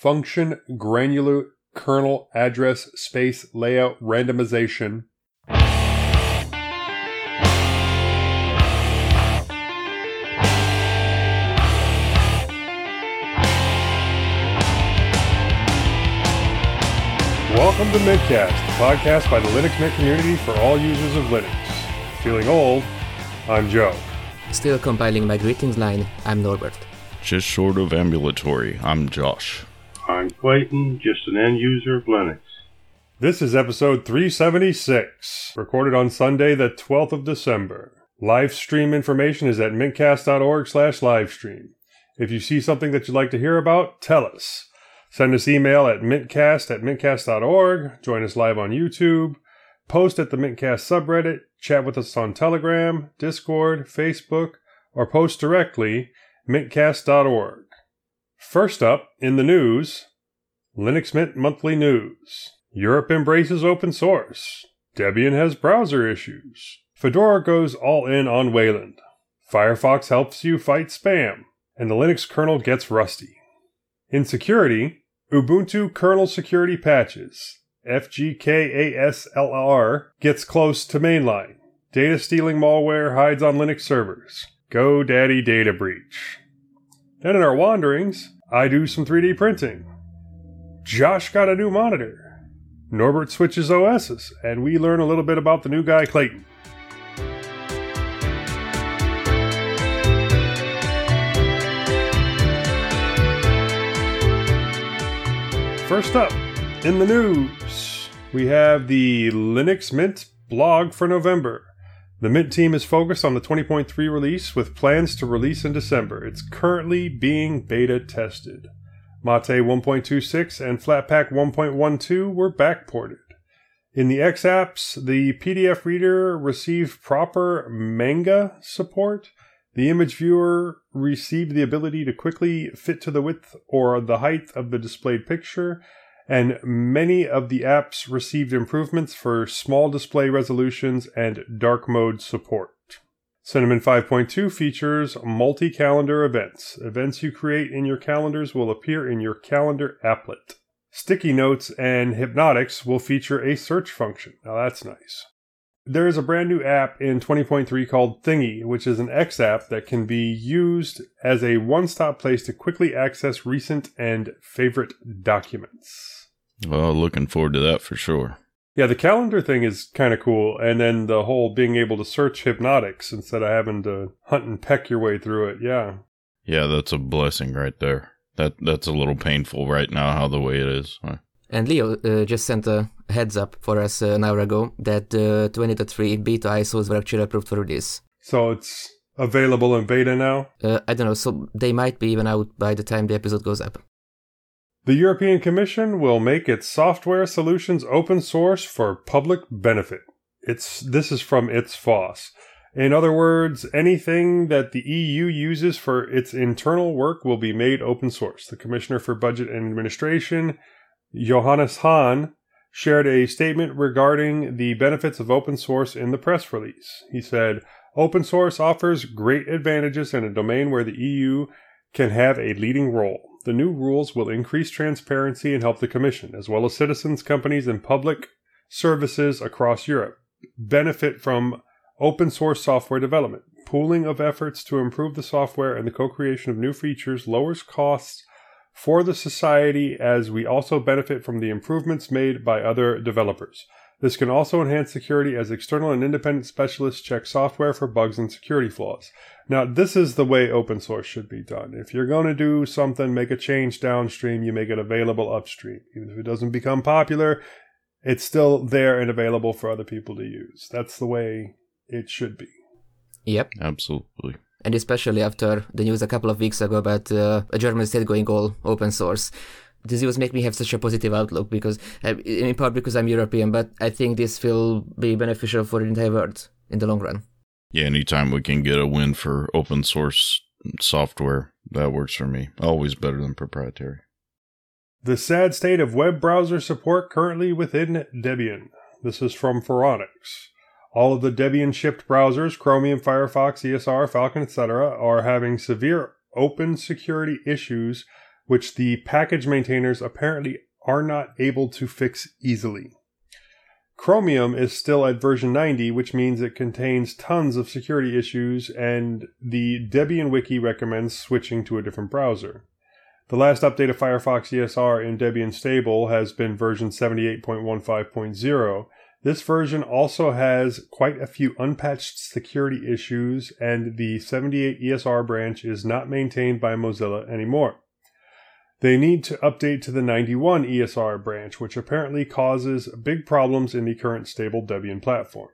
function granular kernel address space layout randomization. Welcome to Mintcast, the podcast by the Linux Mint community for all users of Linux. Feeling old? I'm Joe. Still compiling my greetings line, I'm Norbert. Just short of ambulatory, I'm Josh. I'm Clayton, just an end user of Linux. This is episode 376, recorded on Sunday, the 12th of December. Live stream information is at mintcast.org slash livestream. If you see something that you'd like to hear about, tell us. Send us email at mintcast at mintcast.org, join us live on YouTube, post at the Mintcast subreddit, chat with us on Telegram, Discord, Facebook, or post directly mintcast.org. First up in the news, Linux Mint Monthly News. Europe embraces open source. Debian has browser issues. Fedora goes all in on Wayland. Firefox helps you fight spam. And the Linux kernel gets rusty. In security, Ubuntu kernel security patches. FGKASLR gets close to mainline. Data stealing malware hides on Linux servers. GoDaddy data breach. Then in our wanderings, I do some 3D printing. Josh got a new monitor. Norbert switches OSs, and we learn a little bit about the new guy Clayton. First up, in the news, we have the Linux Mint blog for November. The Mint team is focused on the 20.3 release with plans to release in December. It's currently being beta tested. Mate 1.26 and Flatpak 1.12 were backported. In the X apps, the PDF reader received proper manga support. The image viewer received the ability to quickly fit to the width or the height of the displayed picture, and many of the apps received improvements for small display resolutions and dark mode support. Cinnamon 5.2 features multi calendar events. Events you create in your calendars will appear in your calendar applet. Sticky notes and Hypnotix will feature a search function. Now that's nice. There is a brand new app in 20.3 called Thingy, which is an X app that can be used as a one stop place to quickly access recent and favorite documents. Well, looking forward to that for sure. Yeah, the calendar thing is kind of cool. And then the whole being able to search Hypnotix instead of having to hunt and peck your way through it. Yeah. Yeah, that's a blessing right there. That That's a little painful right now, how the way it is. And Leo uh, just sent a heads up for us uh, an hour ago that uh, 20.3 beta ISOs were actually approved for release. So it's available in beta now? Uh, I don't know, so they might be even out by the time the episode goes up. The European Commission will make its software solutions open source for public benefit. It's this is from its FOSS. In other words, anything that the EU uses for its internal work will be made open source. The Commissioner for Budget and Administration, Johannes Hahn, shared a statement regarding the benefits of open source in the press release. He said, Open source offers great advantages in a domain where the EU can have a leading role. The new rules will increase transparency and help the Commission, as well as citizens, companies, and public services across Europe, benefit from open source software development. Pooling of efforts to improve the software and the co creation of new features lowers costs for the society as we also benefit from the improvements made by other developers. This can also enhance security as external and independent specialists check software for bugs and security flaws. Now, this is the way open source should be done. If you're going to do something, make a change downstream, you make it available upstream. Even if it doesn't become popular, it's still there and available for other people to use. That's the way it should be. Yep. Absolutely and especially after the news a couple of weeks ago about uh, a German state going all open source. This news make me have such a positive outlook because, uh, in part because I'm European, but I think this will be beneficial for the entire world in the long run. Yeah, anytime we can get a win for open source software, that works for me. Always better than proprietary. The sad state of web browser support currently within Debian. This is from Phoronix. All of the Debian shipped browsers, Chromium, Firefox, ESR, Falkon, etc., are having severe open security issues which the package maintainers apparently are not able to fix easily. Chromium is still at version 90, which means it contains tons of security issues, and the Debian Wiki recommends switching to a different browser. The last update of Firefox ESR in Debian Stable has been version 78.15.0. This version also has quite a few unpatched security issues, and the 78 ESR branch is not maintained by Mozilla anymore. They need to update to the 91 ESR branch, which apparently causes big problems in the current stable Debian platform.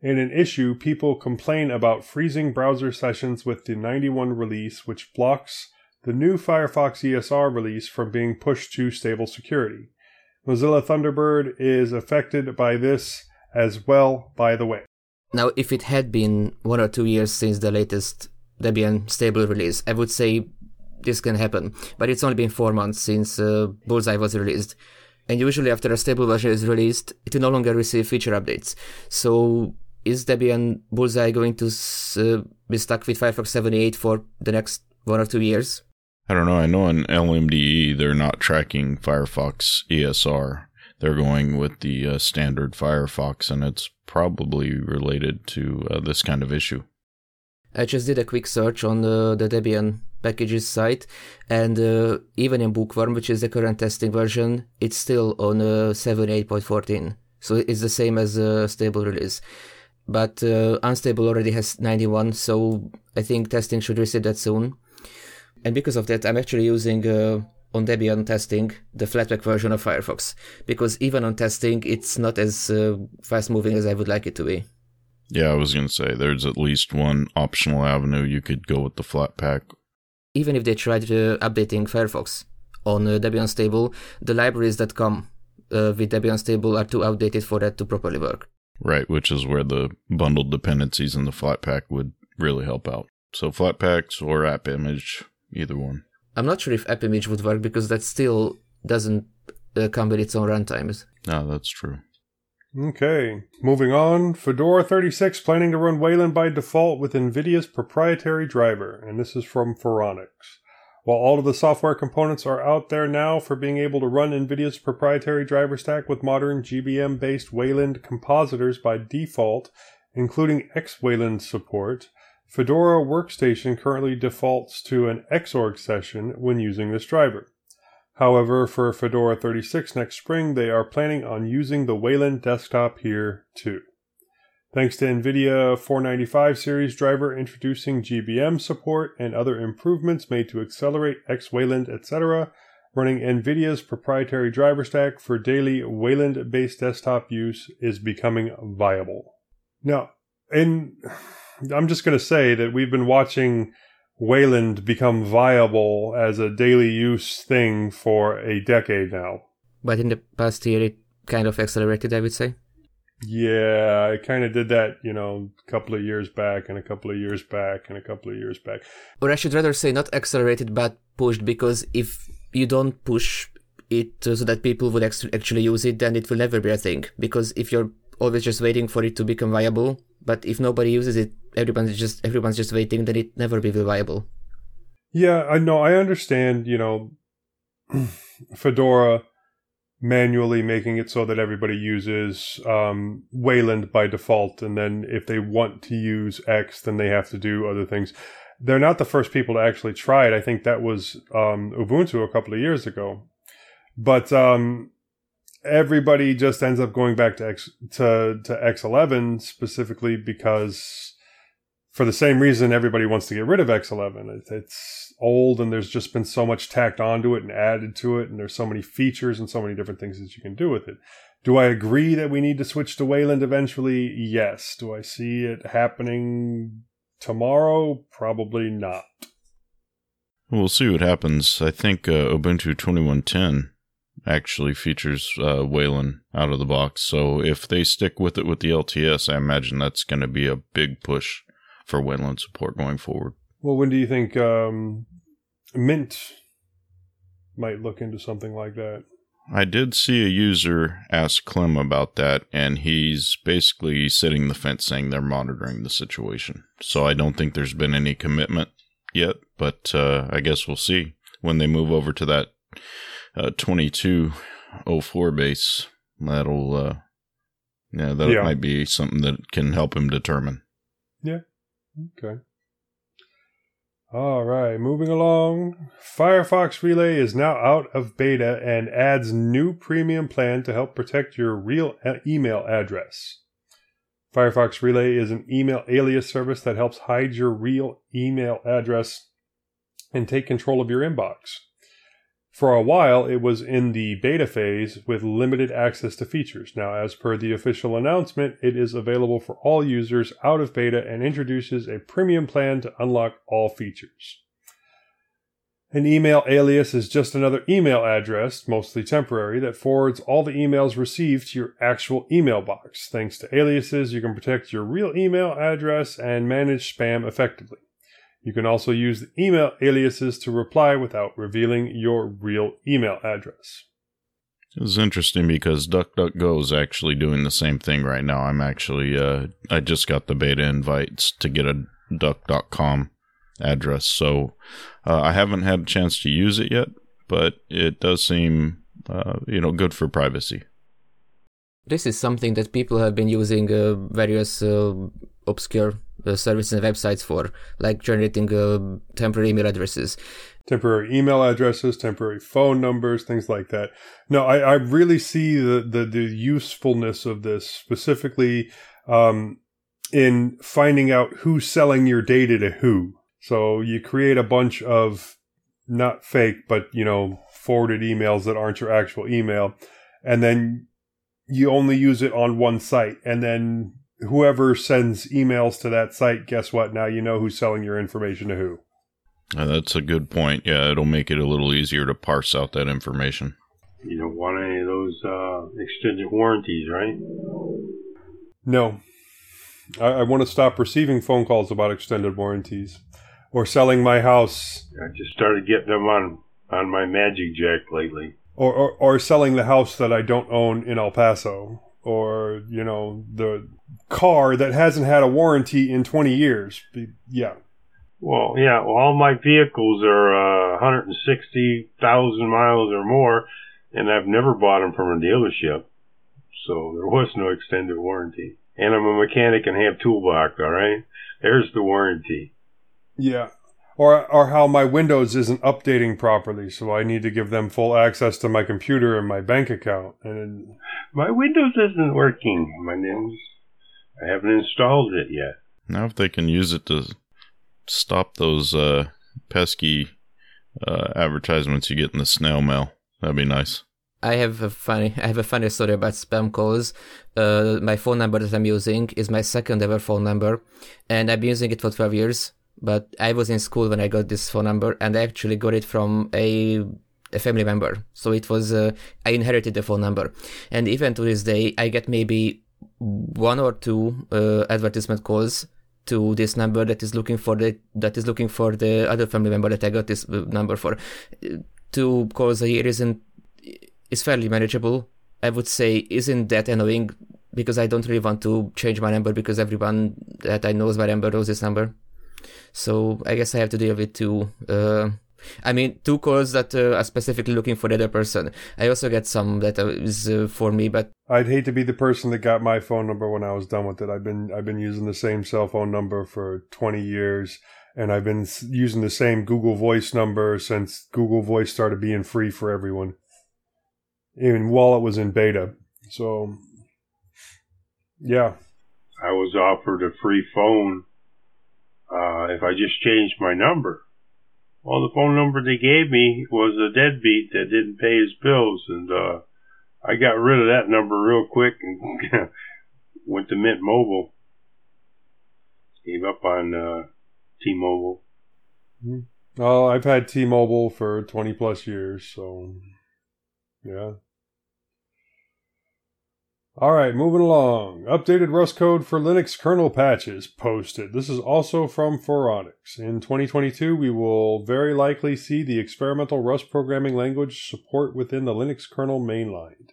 In an issue, people complain about freezing browser sessions with the 91 release, which blocks the new Firefox ESR release from being pushed to stable security. Mozilla Thunderbird is affected by this as well, by the way. Now, if it had been one or two years since the latest Debian stable release, I would say this can happen. But it's only been four months since uh, Bullseye was released. And usually after a stable version is released, it will no longer receive feature updates. So is Debian Bullseye going to uh, be stuck with Firefox 78 for the next one or two years? I don't know. I know in LMDE they're not tracking Firefox ESR. They're going with the uh, standard Firefox, and it's probably related to uh, this kind of issue. I just did a quick search on the, the Debian packages site, and uh, even in Bookworm, which is the current testing version, it's still on uh, 7.8.14. So it's the same as a stable release. But uh, Unstable already has 91, so I think testing should receive that soon. And because of that, I'm actually using uh, on Debian testing the Flatpak version of Firefox, because even on testing, it's not as uh, fast moving as I would like it to be. Yeah, I was going to say there's at least one optional avenue you could go with the Flatpak. Even if they tried uh, updating Firefox on uh, Debian Stable, the libraries that come uh, with Debian Stable are too outdated for that to properly work. Right, which is where the bundled dependencies in the Flatpak would really help out. So Flatpaks or App Image, either one. I'm not sure if App Image would work because that still doesn't uh, come with its own runtimes. No, that's true. Okay, moving on. Fedora 36 planning to run Wayland by default with NVIDIA's proprietary driver, and this is from Phoronix. While all of the software components are out there now for being able to run NVIDIA's proprietary driver stack with modern GBM based Wayland compositors by default, including XWayland support, Fedora Workstation currently defaults to an Xorg session when using this driver. However, for Fedora 36 next spring, they are planning on using the Wayland desktop here too. Thanks to NVIDIA 495 series driver introducing GBM support and other improvements made to accelerate XWayland, etc., running NVIDIA's proprietary driver stack for daily Wayland based desktop use is becoming viable. Now, in, I'm just going to say that we've been watching Wayland become viable as a daily use thing for a decade now. But in the past year, it kind of accelerated, I would say. Yeah, I kind of did that, you know, a couple of years back and a couple of years back and a couple of years back. Or I should rather say not accelerated, but pushed, because if you don't push it so that people would actually use it, then it will never be a thing. Because if you're always just waiting for it to become viable, but if nobody uses it, everyone's just everyone's just waiting, then it never be viable. Yeah, I know. I understand. You know, Fedora manually making it so that everybody uses um, Wayland by default, and then if they want to use X, then they have to do other things. They're not the first people to actually try it. I think that was um, Ubuntu a couple of years ago, but um, everybody just ends up going back to X to to X11 specifically because for the same reason everybody wants to get rid of X11. It's old and there's just been so much tacked onto it and added to it and there's so many features and so many different things that you can do with it. Do I agree that we need to switch to Wayland eventually? Yes. Do I see it happening tomorrow? Probably not. We'll see what happens. I think uh, Ubuntu 2110 actually features uh, Wayland out of the box. So if they stick with it with the LTS, I imagine that's going to be a big push for Wayland support going forward. Well, when do you think um, Mint might look into something like that? I did see a user ask Clem about that, and he's basically sitting the fence saying they're monitoring the situation. So I don't think there's been any commitment yet, but uh, I guess we'll see. when they move over to that uh, 2204 base, that'll, uh, yeah, that Yeah. might be something that can help him determine. Yeah. Okay. All right, moving along. Firefox Relay is now out of beta and adds new premium plan to help protect your real email address. Firefox Relay is an email alias service that helps hide your real email address and take control of your inbox. For a while, it was in the beta phase with limited access to features. Now, as per the official announcement, it is available for all users out of beta and introduces a premium plan to unlock all features. An email alias is just another email address, mostly temporary, that forwards all the emails received to your actual email box. Thanks to aliases, you can protect your real email address and manage spam effectively. You can also use the email aliases to reply without revealing your real email address. It's interesting because DuckDuckGo is actually doing the same thing right now. I'm actually, uh, I just got the beta invites to get a duck.com address. So uh, I haven't had a chance to use it yet, but it does seem, uh, you know, good for privacy. This is something that people have been using uh, various uh, obscure uh, services and websites for, like generating uh, temporary email addresses. temporary email addresses, temporary phone numbers, things like that. No, I, I really see the, the, the usefulness of this specifically um, in finding out who's selling your data to who. So you create a bunch of not fake, but you know, forwarded emails that aren't your actual email, and then you only use it on one site, and then whoever sends emails to that site, guess what? Now you know who's selling your information to who. Uh, that's a good point. Yeah, it'll make it a little easier to parse out that information. You don't want any of those uh, extended warranties, right? No. I, I want to stop receiving phone calls about extended warranties or selling my house I just started getting them on on my Magic Jack lately. or, or, or selling the house that I don't own in El Paso or, you know, the car that hasn't had a warranty in 20 years. Yeah. Well, yeah, well, all my vehicles are uh, 160,000 miles or more, and I've never bought them from a dealership, so there was no extended warranty. And I'm a mechanic and have a toolbox. All right, there's the warranty. Yeah. Or, or how my Windows isn't updating properly, so I need to give them full access to my computer and my bank account. And My Windows isn't working. My name's I haven't installed it yet. Now, if they can use it to stop those uh, pesky uh, advertisements you get in the snail mail, that'd be nice. I have a funny I have a funny story about spam calls. Uh, my phone number that I'm using is my second ever phone number, and I've been using it for 12 years. But I was in school when I got this phone number, and I actually got it from a a family member. So it was uh, I inherited the phone number, and even to this day I get maybe one or two uh, advertisement calls to this number that is looking for the that is looking for the other family member that I got this uh, number for. Uh, Two calls a year isn't is fairly manageable. I would say isn't that annoying because I don't really want to change my number because everyone that I know is my number knows this number. So I guess I have to deal with two. Uh, I mean, two calls that uh, are specifically looking for the other person. I also get some that is uh, for me, but I'd hate to be the person that got my phone number when I was done with it. I've been I've been using the same cell phone number for 20 years and I've been using the same Google Voice number since Google Voice started being free for everyone. Even while it was in beta. So yeah. I was offered a free phone uh, if I just changed my number. Well, the phone number they gave me was a deadbeat that didn't pay his bills, and uh, I got rid of that number real quick and went to Mint Mobile. Gave up on uh, T-Mobile. Well, I've had T-Mobile for 20 plus years, so yeah. All right, moving along. Updated Rust code for Linux kernel patches posted. This is also from Phoronix. In 2022, we will very likely see the experimental Rust programming language support within the Linux kernel mainline.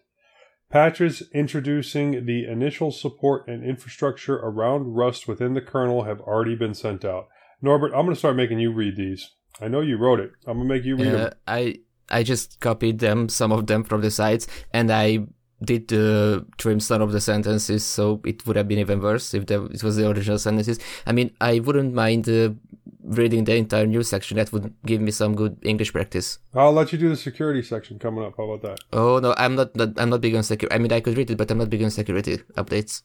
Patches introducing the initial support and infrastructure around Rust within the kernel have already been sent out. Norbert, I'm going to start making you read these. I know you wrote it. I'm gonna make you read Uh, them. I I just copied them, some of them from the sites, and I did uh, trim some of the sentences, so it would have been even worse if there, it was the original sentences. I mean, I wouldn't mind uh, reading the entire news section. That would give me some good English practice. I'll let you do the security section coming up. How about that? Oh no, I'm not. not I'm not big on security. I mean, I could read it, but I'm not big on security updates.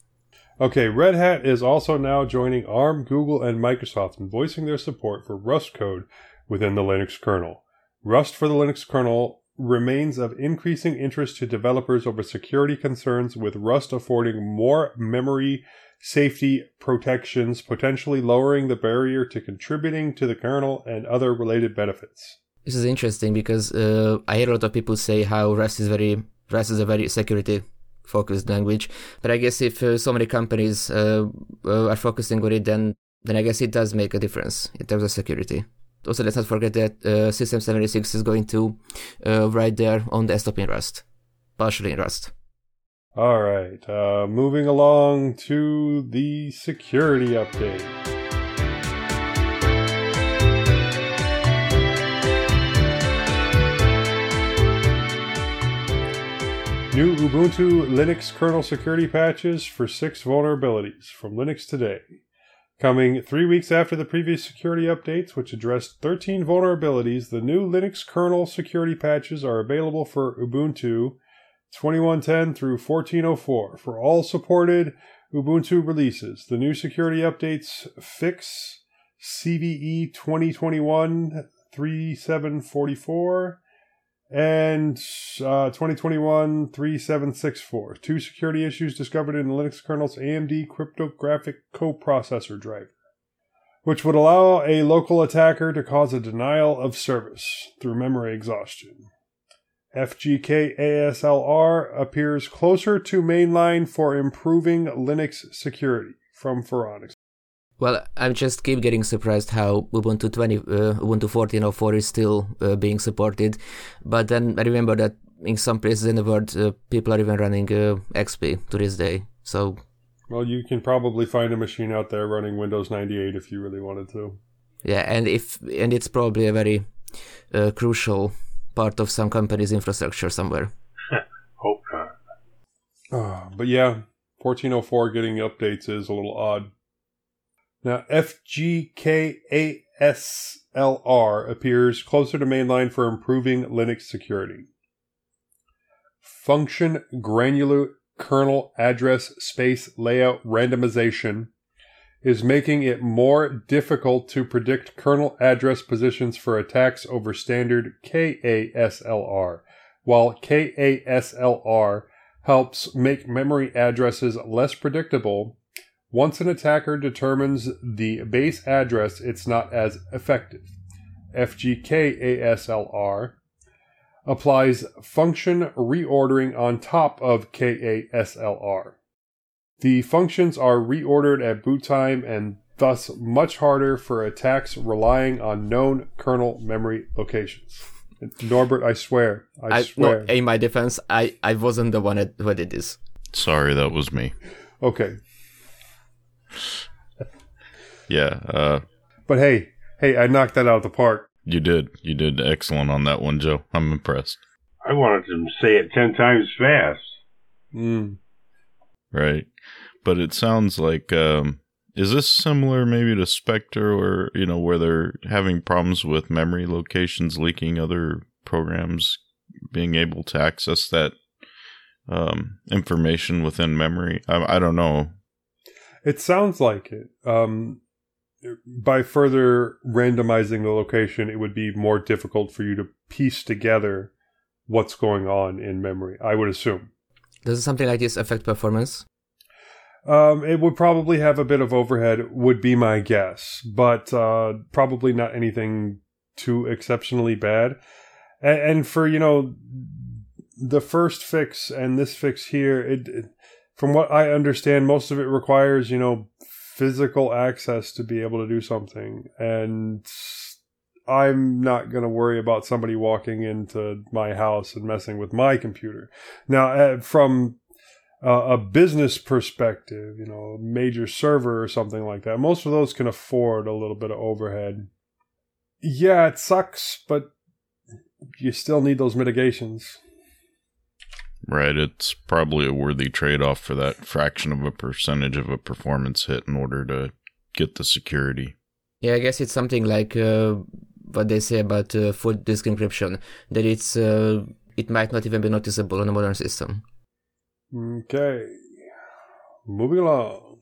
Okay, Red Hat is also now joining ARM, Google, and Microsoft in voicing their support for Rust code within the Linux kernel. Rust for the Linux kernel remains of increasing interest to developers over security concerns, with Rust affording more memory safety protections, potentially lowering the barrier to contributing to the kernel and other related benefits. This is interesting because uh, I hear a lot of people say how Rust is very Rust is a very security focused language, but I guess if uh, so many companies uh, uh, are focusing on it, then then I guess it does make a difference in terms of security. Also, let's not forget that uh, System 76 is going to uh, write their own desktop in Rust, partially in Rust. All right, uh, moving along to the security update. New Ubuntu Linux kernel security patches for six vulnerabilities from Linux Today. Coming three weeks after the previous security updates, which addressed 13 vulnerabilities, the new Linux kernel security patches are available for Ubuntu 2110 through 1404 for all supported Ubuntu releases. The new security updates fix CVE 2021 3744 and uh, 2021 3764. Two security issues discovered in the Linux kernel's AMD cryptographic coprocessor driver, which would allow a local attacker to cause a denial of service through memory exhaustion. FGK ASLR appears closer to mainline for improving Linux security from Phoronix. Well, I just keep getting surprised how Ubuntu 20, uh, Ubuntu 14.04 is still uh, being supported. But then I remember that in some places in the world, uh, people are even running uh, XP to this day. So, Well, you can probably find a machine out there running Windows 98 if you really wanted to. yeah, and if and it's probably a very uh, crucial part of some company's infrastructure somewhere. Hope not. Uh, but yeah, 1404 getting updates is a little odd. Now, FGKASLR appears closer to mainline for improving Linux security. Function granular kernel address space layout randomization is making it more difficult to predict kernel address positions for attacks over standard KASLR, while KASLR helps make memory addresses less predictable. Once an attacker determines the base address, it's not as effective. FGKASLR applies function reordering on top of KASLR. The functions are reordered at boot time and thus much harder for attacks relying on known kernel memory locations. Norbert, I swear, I, I, swear. no, in my defense, I, I wasn't the one that, who did this. Sorry, that was me. okay, Yeah, uh, but hey, hey, I knocked that out of the park. you did. You did excellent on that one, Joe. I'm impressed. I wanted them to say it ten times fast. Mm. Right. But it sounds like um is this similar maybe to Spectre or you know where they're having problems with memory locations leaking other programs being able to access that um information within memory? I, I don't know. It sounds like it. Um, by further randomizing the location, it would be more difficult for you to piece together what's going on in memory. I would assume. Does something like this affect performance? Um, it would probably have a bit of overhead, would be my guess, but uh, probably not anything too exceptionally bad. And, and for you know, the first fix and this fix here, it, it from what I understand, most of it requires you know physical access to be able to do something, and I'm not going to worry about somebody walking into my house and messing with my computer. Now, uh, from a business perspective, you know, major server or something like that, most of those can afford a little bit of overhead. Yeah, it sucks, but you still need those mitigations. Right. It's probably a worthy trade off for that fraction of a percentage of a performance hit in order to get the security. Yeah, I guess it's something like uh, what they say about uh, full disk encryption, that it's uh, it might not even be noticeable on a modern system. Okay. Moving along.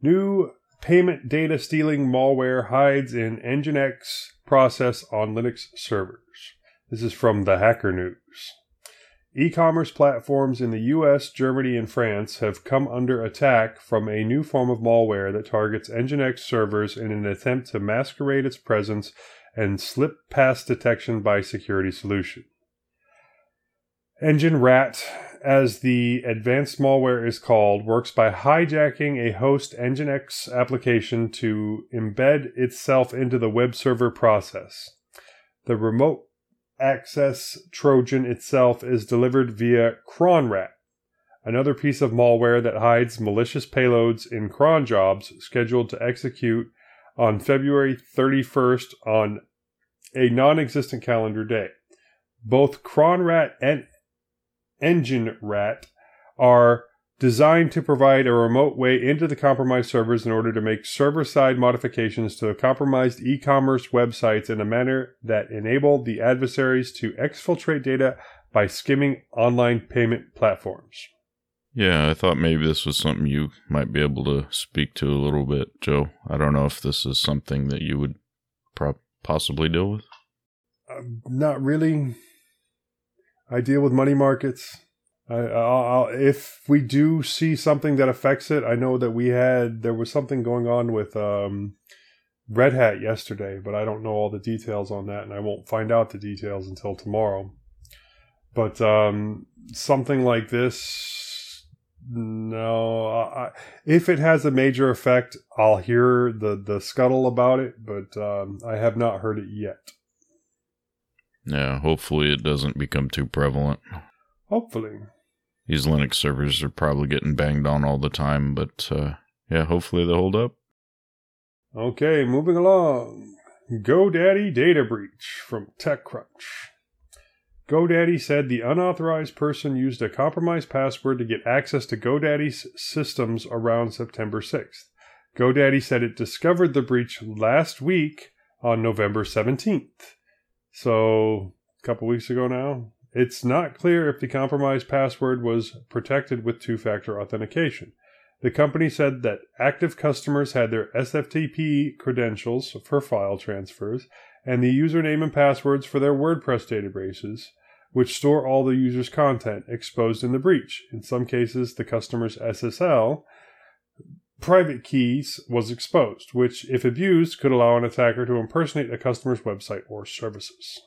New payment data stealing malware hides in Nginx process on Linux servers. This is from the Hacker News. E commerce platforms in the US, Germany, and France have come under attack from a new form of malware that targets Nginx servers in an attempt to masquerade its presence and slip past detection by security solution. NginRAT, as the advanced malware is called, works by hijacking a host Nginx application to embed itself into the web server process. The remote access Trojan itself is delivered via cronrat, another piece of malware that hides malicious payloads in cron jobs scheduled to execute on February 31st on a non existent calendar day. Both cronrat and engine rat are designed to provide a remote way into the compromised servers in order to make server side modifications to the compromised e commerce websites in a manner that enabled the adversaries to exfiltrate data by skimming online payment platforms. Yeah, I thought maybe this was something you might be able to speak to a little bit, Joe. I don't know if this is something that you would pro- possibly deal with. Uh, not really. I deal with money markets. I, I'll, if we do see something that affects it, I know that we had there was something going on with um, Red Hat yesterday, but I don't know all the details on that, and I won't find out the details until tomorrow. But um, something like this, no. I, if it has a major effect, I'll hear the the scuttle about it, but um, I have not heard it yet. Yeah, hopefully it doesn't become too prevalent. Hopefully. These Linux servers are probably getting banged on all the time, but uh, yeah, hopefully they hold up. Okay, moving along. GoDaddy data breach from TechCrunch. GoDaddy said the unauthorized person used a compromised password to get access to GoDaddy's systems around September 6th. GoDaddy said it discovered the breach last week on November 17th. So, a couple weeks ago now, it's not clear if the compromised password was protected with two factor authentication. The company said that active customers had their SFTP credentials for file transfers and the username and passwords for their WordPress databases, which store all the user's content, exposed in the breach. In some cases, the customer's SSL private keys was exposed, which, if abused, could allow an attacker to impersonate a customer's website or services.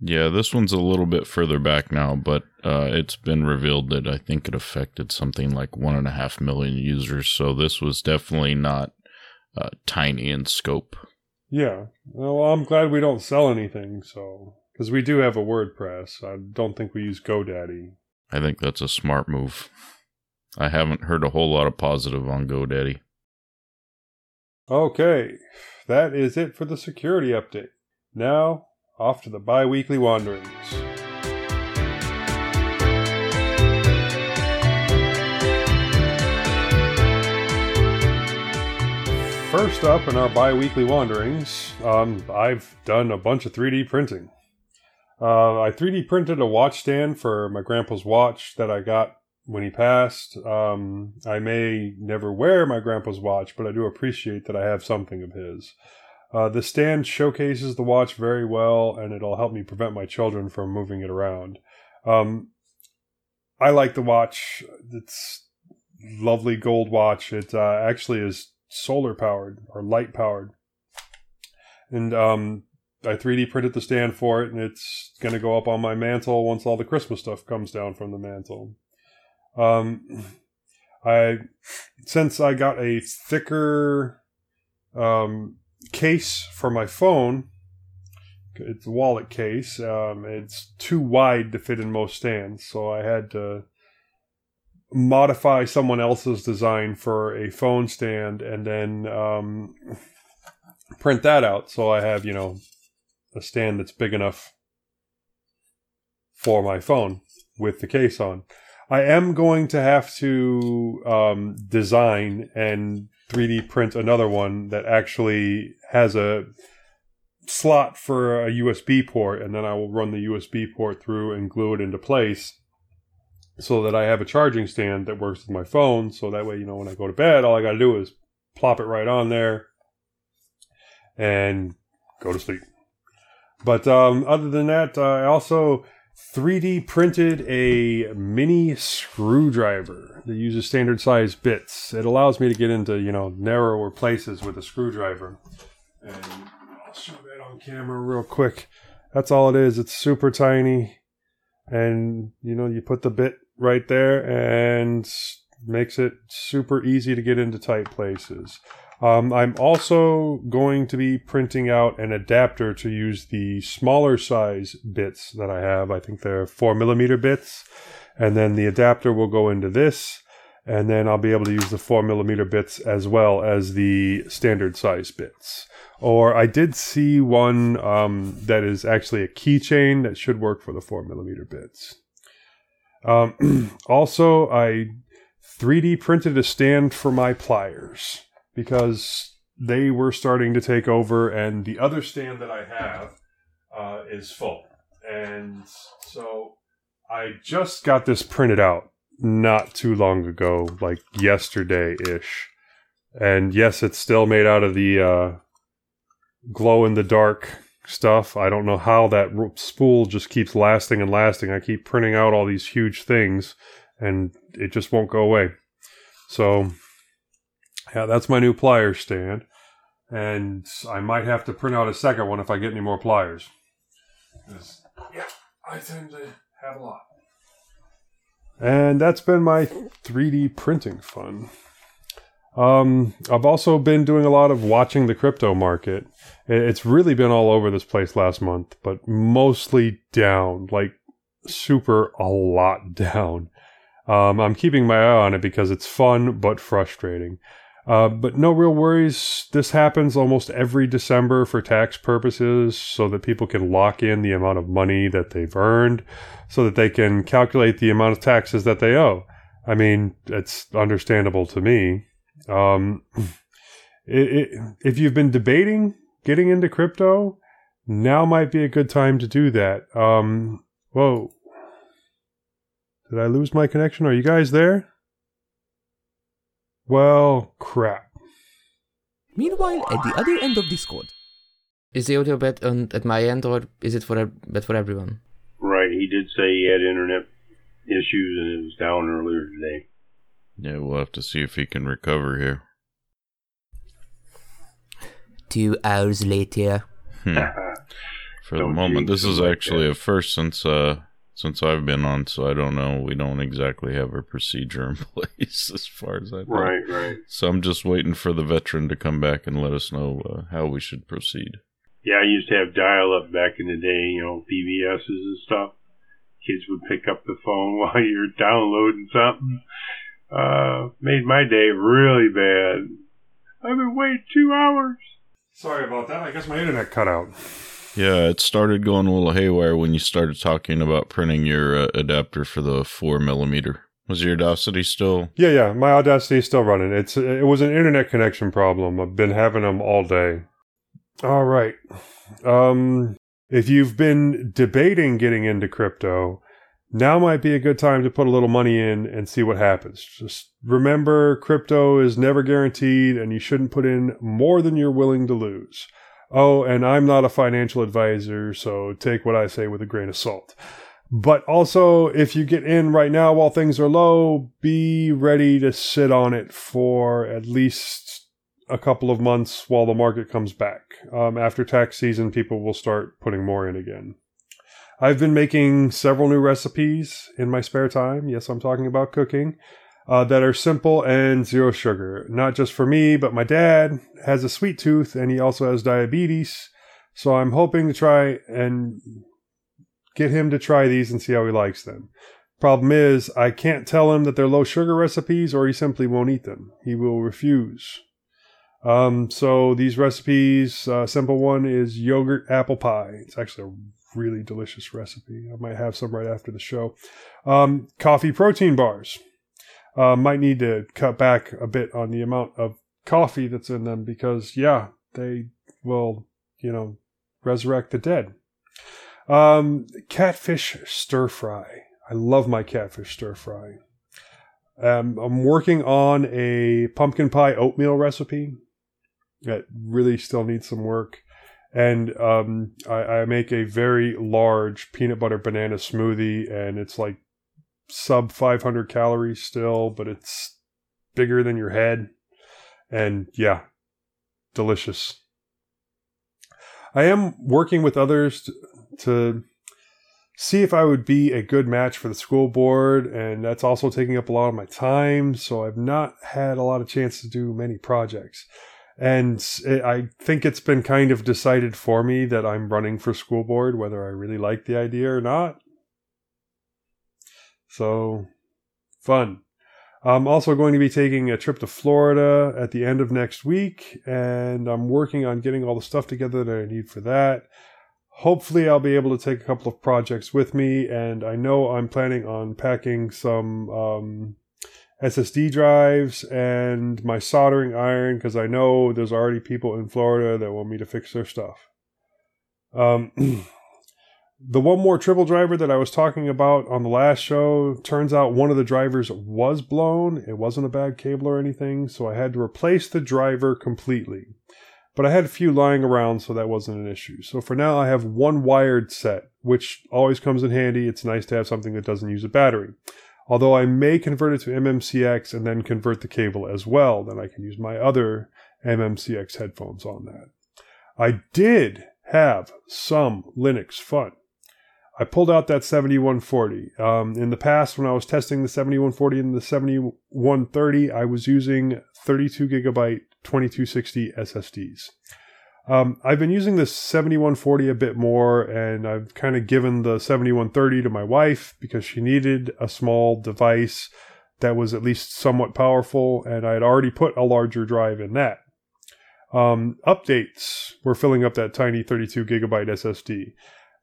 Yeah, this one's a little bit further back now, but uh, it's been revealed that I think it affected something like one and a half million users. So this was definitely not uh, tiny in scope. Yeah. Well, I'm glad we don't sell anything, so because we do have a WordPress. I don't think we use GoDaddy. I think that's a smart move. I haven't heard a whole lot of positive on GoDaddy. Okay, that is it for the security update. Now off to the bi weekly wanderings. First up in our bi weekly wanderings, um, I've done a bunch of 3D printing. Uh, I 3D printed a watch stand for my grandpa's watch that I got when he passed. Um, I may never wear my grandpa's watch, but I do appreciate that I have something of his. Uh, the stand showcases the watch very well, and it'll help me prevent my children from moving it around. Um, I like the watch. It's lovely gold watch. It uh, actually is solar powered or light powered, and um, I 3D printed the stand for it, and it's going to go up on my mantle once all the Christmas stuff comes down from the mantle. Um, I since I got a thicker um, case for my phone. It's a wallet case. Um, it's too wide to fit in most stands, so I had to modify someone else's design for a phone stand, and then um, print that out so I have, you know, a stand that's big enough for my phone with the case on. I am going to have to um, design and 3D print another one that actually has a slot for a USB port, and then I will run the USB port through and glue it into place so that I have a charging stand that works with my phone. So that way, you know, when I go to bed, all I got to do is plop it right on there and go to sleep. But um, other than that, uh, I also 3D printed a mini screwdriver that uses standard size bits. It allows me to get into, you know, narrower places with a screwdriver. And I'll show that on camera real quick. That's all it is. It's super tiny. And, you know, you put the bit right there and makes it super easy to get into tight places. Um, I'm also going to be printing out an adapter to use the smaller size bits that I have. I think they're four millimeter bits. And then the adapter will go into this. And then I'll be able to use the four millimeter bits as well as the standard size bits. Or I did see one um, that is actually a keychain that should work for the four millimeter bits. Um, also, I 3D printed a stand for my pliers because they were starting to take over, and the other stand that I have uh, is full. And so I just got this printed out not too long ago, like yesterday ish. And yes, it's still made out of the uh, glow in the dark stuff. I don't know how that spool just keeps lasting and lasting. I keep printing out all these huge things and it just won't go away. So yeah, that's my new pliers stand. And I might have to print out a second one if I get any more pliers. Yeah, I tend to have a lot. And that's been my 3D printing fun. Um, I've also been doing a lot of watching the crypto market. It's really been all over this place last month, but mostly down, like super a lot down. Um, I'm keeping my eye on it because it's fun but frustrating. Uh, but no real worries. This happens almost every December for tax purposes so that people can lock in the amount of money that they've earned so that they can calculate the amount of taxes that they owe. I mean, it's understandable to me. Um, it, it, if you've been debating getting into crypto, now might be a good time to do that. Um, whoa. Did I lose my connection? Are you guys there? Well, crap. Meanwhile, at the other end of Discord. Is the audio bad on, at my end, or is it for bad for everyone? Right, he did say he had internet issues and it was down earlier today. Yeah, we'll have to see if he can recover here. Two hours later. Hmm. For the moment, this is actually a first since uh since I've been on, so I don't know. We don't exactly have a procedure in place as far as I know. Right, right. So I'm just waiting for the veteran to come back and let us know uh, how we should proceed. Yeah, I used to have dial up back in the day, you know, BBSs and stuff. Kids would pick up the phone while you're downloading something. Uh, made my day really bad. I've been waiting two hours. Sorry about that. I guess my internet cut out. Yeah, it started going a little haywire when you started talking about printing your uh, adapter for the four millimeter. Was your Audacity still? Yeah, yeah. My Audacity is still running. It's it was an internet connection problem. I've been having them all day. All right. Um, if you've been debating getting into crypto, now might be a good time to put a little money in and see what happens. Just remember, crypto is never guaranteed, and you shouldn't put in more than you're willing to lose. Oh, and I'm not a financial advisor, so take what I say with a grain of salt. But also, if you get in right now while things are low, be ready to sit on it for at least a couple of months while the market comes back. Um, after tax season, people will start putting more in again. I've been making several new recipes in my spare time. Yes, I'm talking about cooking. Uh, that are simple and zero sugar. Not just for me, but my dad has a sweet tooth and he also has diabetes. So I'm hoping to try and get him to try these and see how he likes them. Problem is, I can't tell him that they're low sugar recipes or he simply won't eat them. He will refuse. Um, so these recipes, uh, simple one is yogurt apple pie. It's actually a really delicious recipe. I might have some right after the show. Um, coffee protein bars. Uh, might need to cut back a bit on the amount of coffee that's in them because, yeah, they will, you know, resurrect the dead. Um, catfish stir fry. I love my catfish stir fry. Um, I'm working on a pumpkin pie oatmeal recipe that really still needs some work. And um, I, I make a very large peanut butter banana smoothie, and it's like sub 500 calories still, but it's bigger than your head. And yeah, delicious. I am working with others to, see if I would be a good match for the school board, and that's also taking up a lot of my time. So I've not had a lot of chance to do many projects. And it, I think it's been kind of decided for me that I'm running for school board, whether I really like the idea or not. So, fun. I'm also going to be taking a trip to Florida at the end of next week, and I'm working on getting all the stuff together that I need for that. Hopefully, I'll be able to take a couple of projects with me, and I know I'm planning on packing some um, SSD drives and my soldering iron because I know there's already people in Florida that want me to fix their stuff. Um, the one more triple driver that I was talking about on the last show turns out one of the drivers was blown. It wasn't a bad cable or anything, so I had to replace the driver completely. But I had a few lying around, so that wasn't an issue. So for now, I have one wired set, which always comes in handy. It's nice to have something that doesn't use a battery. Although I may convert it to MMCX and then convert the cable as well, then I can use my other MMCX headphones on that. I did have some Linux fun. I pulled out that 7140. Um, in the past, when I was testing the 7140 and the 7130, I was using 32 gigabyte 2260 SSDs. Um, I've been using the 7140 a bit more, and I've kind of given the 7130 to my wife because she needed a small device that was at least somewhat powerful, and I had already put a larger drive in that. Um, updates, we're filling up that tiny 32 gigabyte SSD.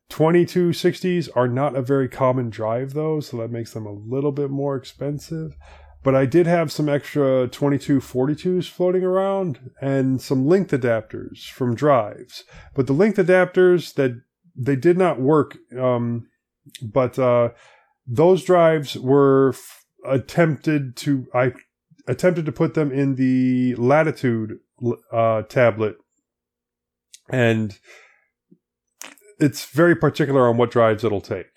2260s are not a very common drive, though, so that makes them a little bit more expensive. But I did have some extra 2242s floating around and some length adapters from drives. But the length adapters that they did not work. Um, but uh, those drives were f- attempted to I attempted to put them in the latitude uh, tablet, and it's very particular on what drives it'll take.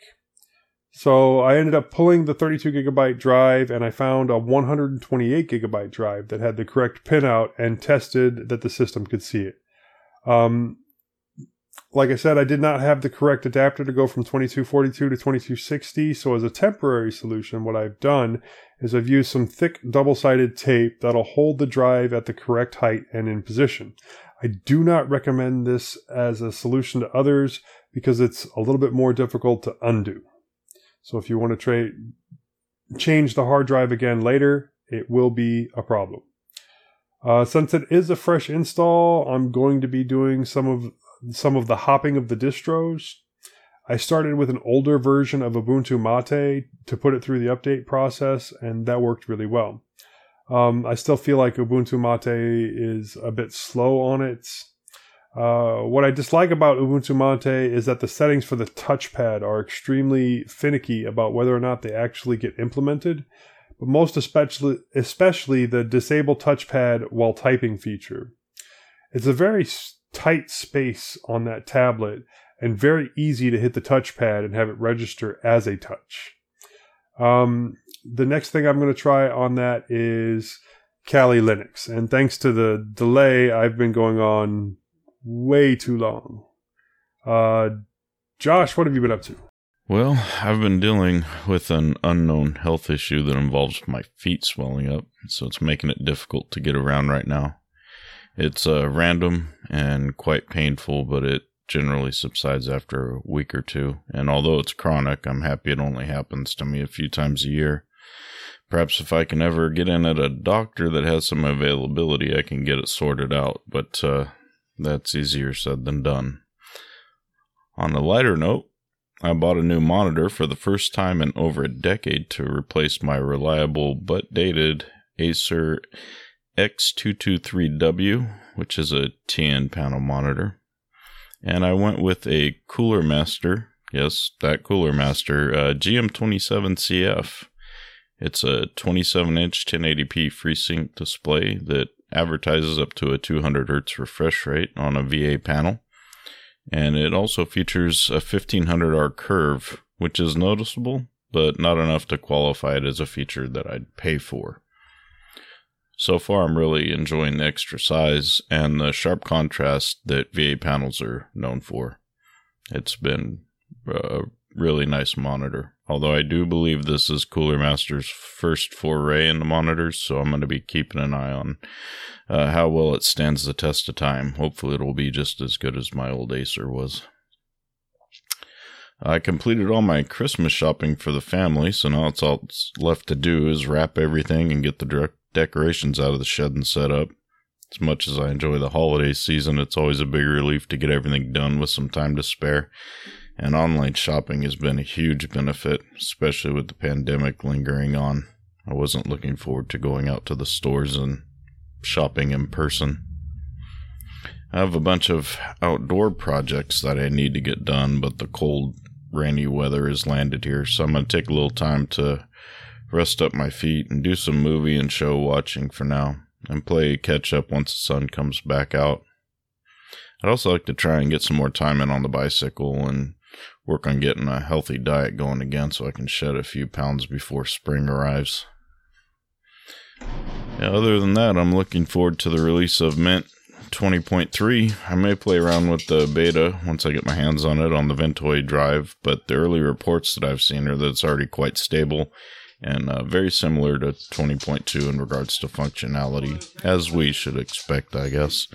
So I ended up pulling the 32 gigabyte drive and I found a 128 gigabyte drive that had the correct pinout and tested that the system could see it. Um, like I said, I did not have the correct adapter to go from 2242 to 2260. So as a temporary solution, what I've done is I've used some thick double-sided tape that'll hold the drive at the correct height and in position. I do not recommend this as a solution to others because it's a little bit more difficult to undo. So if you want to change the hard drive again later, it will be a problem. Uh, since it is a fresh install, I'm going to be doing some of some of the hopping of the distros. I started with an older version of Ubuntu Mate to put it through the update process, and that worked really well. Um, I still feel like Ubuntu Mate is a bit slow on it. uh, what I dislike about Ubuntu Mate is that the settings for the touchpad are extremely finicky about whether or not they actually get implemented, but most especially, especially the disable touchpad while typing feature. It's a very tight space on that tablet and very easy to hit the touchpad and have it register as a touch. Um, the next thing I'm going to try on that is Kali Linux. And thanks to the delay, I've been going on way too long. Uh, Josh, what have you been up to? Well, I've been dealing with an unknown health issue that involves my feet swelling up, so it's making it difficult to get around right now. It's uh, random and quite painful, but it generally subsides after a week or two. And although it's chronic, I'm happy it only happens to me a few times a year. Perhaps if I can ever get in at a doctor that has some availability, I can get it sorted out, but uh, that's easier said than done. On a lighter note, I bought a new monitor for the first time in over a decade to replace my reliable but dated Acer X223W, which is a TN panel monitor. And I went with a Cooler Master, yes, that Cooler Master, uh, GM27CF. It's a 27 inch 1080p FreeSync display that advertises up to a 200 hertz refresh rate on a VA panel. And it also features a 1500R curve, which is noticeable, but not enough to qualify it as a feature that I'd pay for. So far, I'm really enjoying the extra size and the sharp contrast that VA panels are known for. It's been a really nice monitor. Although I do believe this is Cooler Master's first foray into monitors, so I'm going to be keeping an eye on uh, how well it stands the test of time. Hopefully, it will be just as good as my old Acer was. I completed all my Christmas shopping for the family, so now it's all left to do is wrap everything and get the decorations out of the shed and set up. As much as I enjoy the holiday season, it's always a big relief to get everything done with some time to spare. And online shopping has been a huge benefit, especially with the pandemic lingering on. I wasn't looking forward to going out to the stores and shopping in person. I have a bunch of outdoor projects that I need to get done, but the cold, rainy weather has landed here, so I'm going to take a little time to rest up my feet and do some movie and show watching for now, and play catch up once the sun comes back out. I'd also like to try and get some more time in on the bicycle and work on getting a healthy diet going again so I can shed a few pounds before spring arrives. Yeah, other than that, I'm looking forward to the release of Mint 20.3. I may play around with the beta once I get my hands on it on the Ventoy drive, but the early reports that I've seen are that it's already quite stable and uh, very similar to 20.2 in regards to functionality, as we should expect, I guess.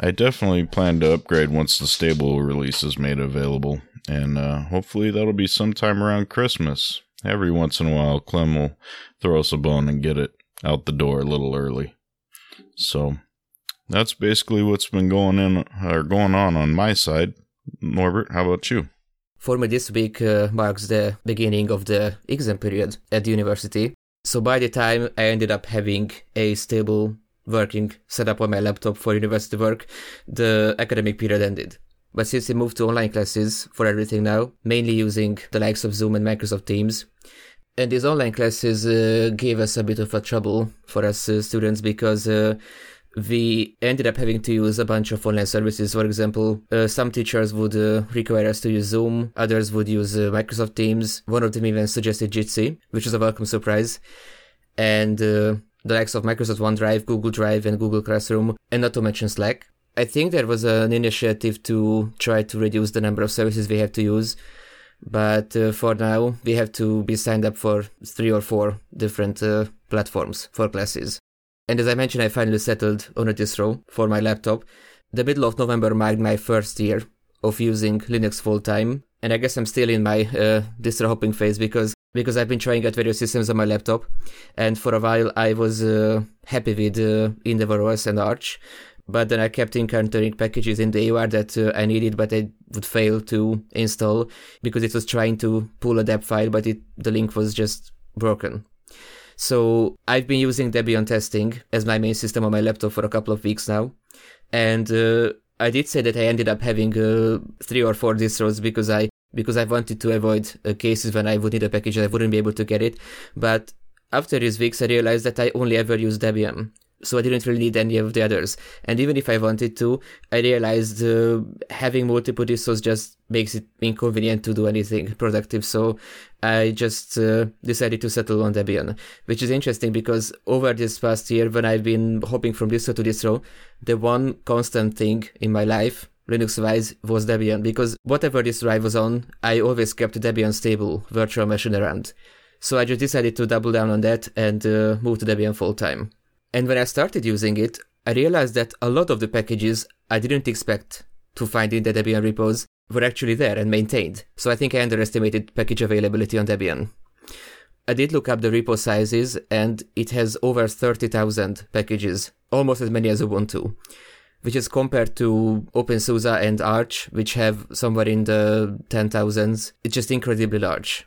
I definitely plan to upgrade once the stable release is made available, and uh, hopefully that'll be sometime around Christmas. Every once in a while, Clem will throw us a bone and get it out the door a little early. So that's basically what's been going in or going on on my side. Norbert, how about you? For me, this week uh, marks the beginning of the exam period at the university. So by the time I ended up having a stable working setup on my laptop for university work, the academic period ended. But since we moved to online classes for everything now, mainly using the likes of Zoom and Microsoft Teams, and these online classes uh, gave us a bit of a trouble for us uh, students because uh, we ended up having to use a bunch of online services. For example, uh, some teachers would uh, require us to use Zoom, others would use uh, Microsoft Teams. One of them even suggested Jitsi, which was a welcome surprise. And uh, the likes of Microsoft OneDrive, Google Drive, and Google Classroom, and not to mention Slack. I think there was an initiative to try to reduce the number of services we have to use. But uh, for now, we have to be signed up for three or four different uh, platforms for classes. And as I mentioned, I finally settled on a distro for my laptop. The middle of November marked my first year of using Linux full time, and I guess I'm still in my uh, distro hopping phase because because I've been trying out various systems on my laptop, and for a while I was uh, happy with uh, EndeavourOS and Arch, but then I kept encountering packages in the AUR that uh, I needed, but I would fail to install because it was trying to pull a deb file, but it, the link was just broken. So I've been using Debian testing as my main system on my laptop for a couple of weeks now. And uh, I did say that I ended up having uh, three or four distros because I because I wanted to avoid uh, cases when I would need a package and I wouldn't be able to get it. But after these weeks, I realized that I only ever use Debian so I didn't really need any of the others. And even if I wanted to, I realized uh, having multiple distros just makes it inconvenient to do anything productive. So I just uh, decided to settle on Debian, which is interesting because over this past year, when I've been hopping from distro to distro, the one constant thing in my life Linux wise was Debian because whatever this drive was on, I always kept Debian stable virtual machine around. So I just decided to double down on that and uh, move to Debian full time. And when I started using it, I realized that a lot of the packages I didn't expect to find in the Debian repos were actually there and maintained. So I think I underestimated package availability on Debian. I did look up the repo sizes and it has over 30,000 packages, almost as many as Ubuntu, which is compared to OpenSUSE and Arch, which have somewhere in the 10,000s. It's just incredibly large.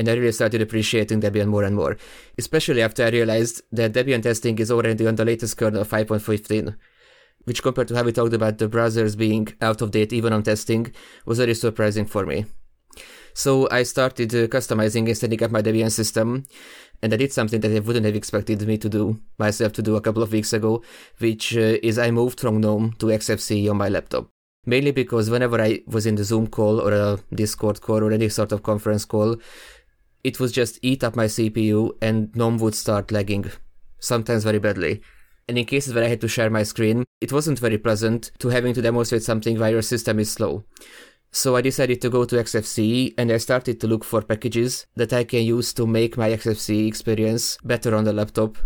And I really started appreciating Debian more and more, especially after I realized that Debian testing is already on the latest kernel 5.15, which compared to how we talked about the browsers being out of date even on testing was very surprising for me. So I started uh, customizing and setting up my Debian system, and I did something that I wouldn't have expected me to do myself to do a couple of weeks ago, which uh, is I moved from GNOME to XFCE on my laptop. Mainly because whenever I was in the Zoom call or a Discord call or any sort of conference call, it would just eat up my CPU and GNOME would start lagging, sometimes very badly. And in cases where I had to share my screen, it wasn't very pleasant to having to demonstrate something while your system is slow. So I decided to go to XFCE and I started to look for packages that I can use to make my XFCE experience better on the laptop,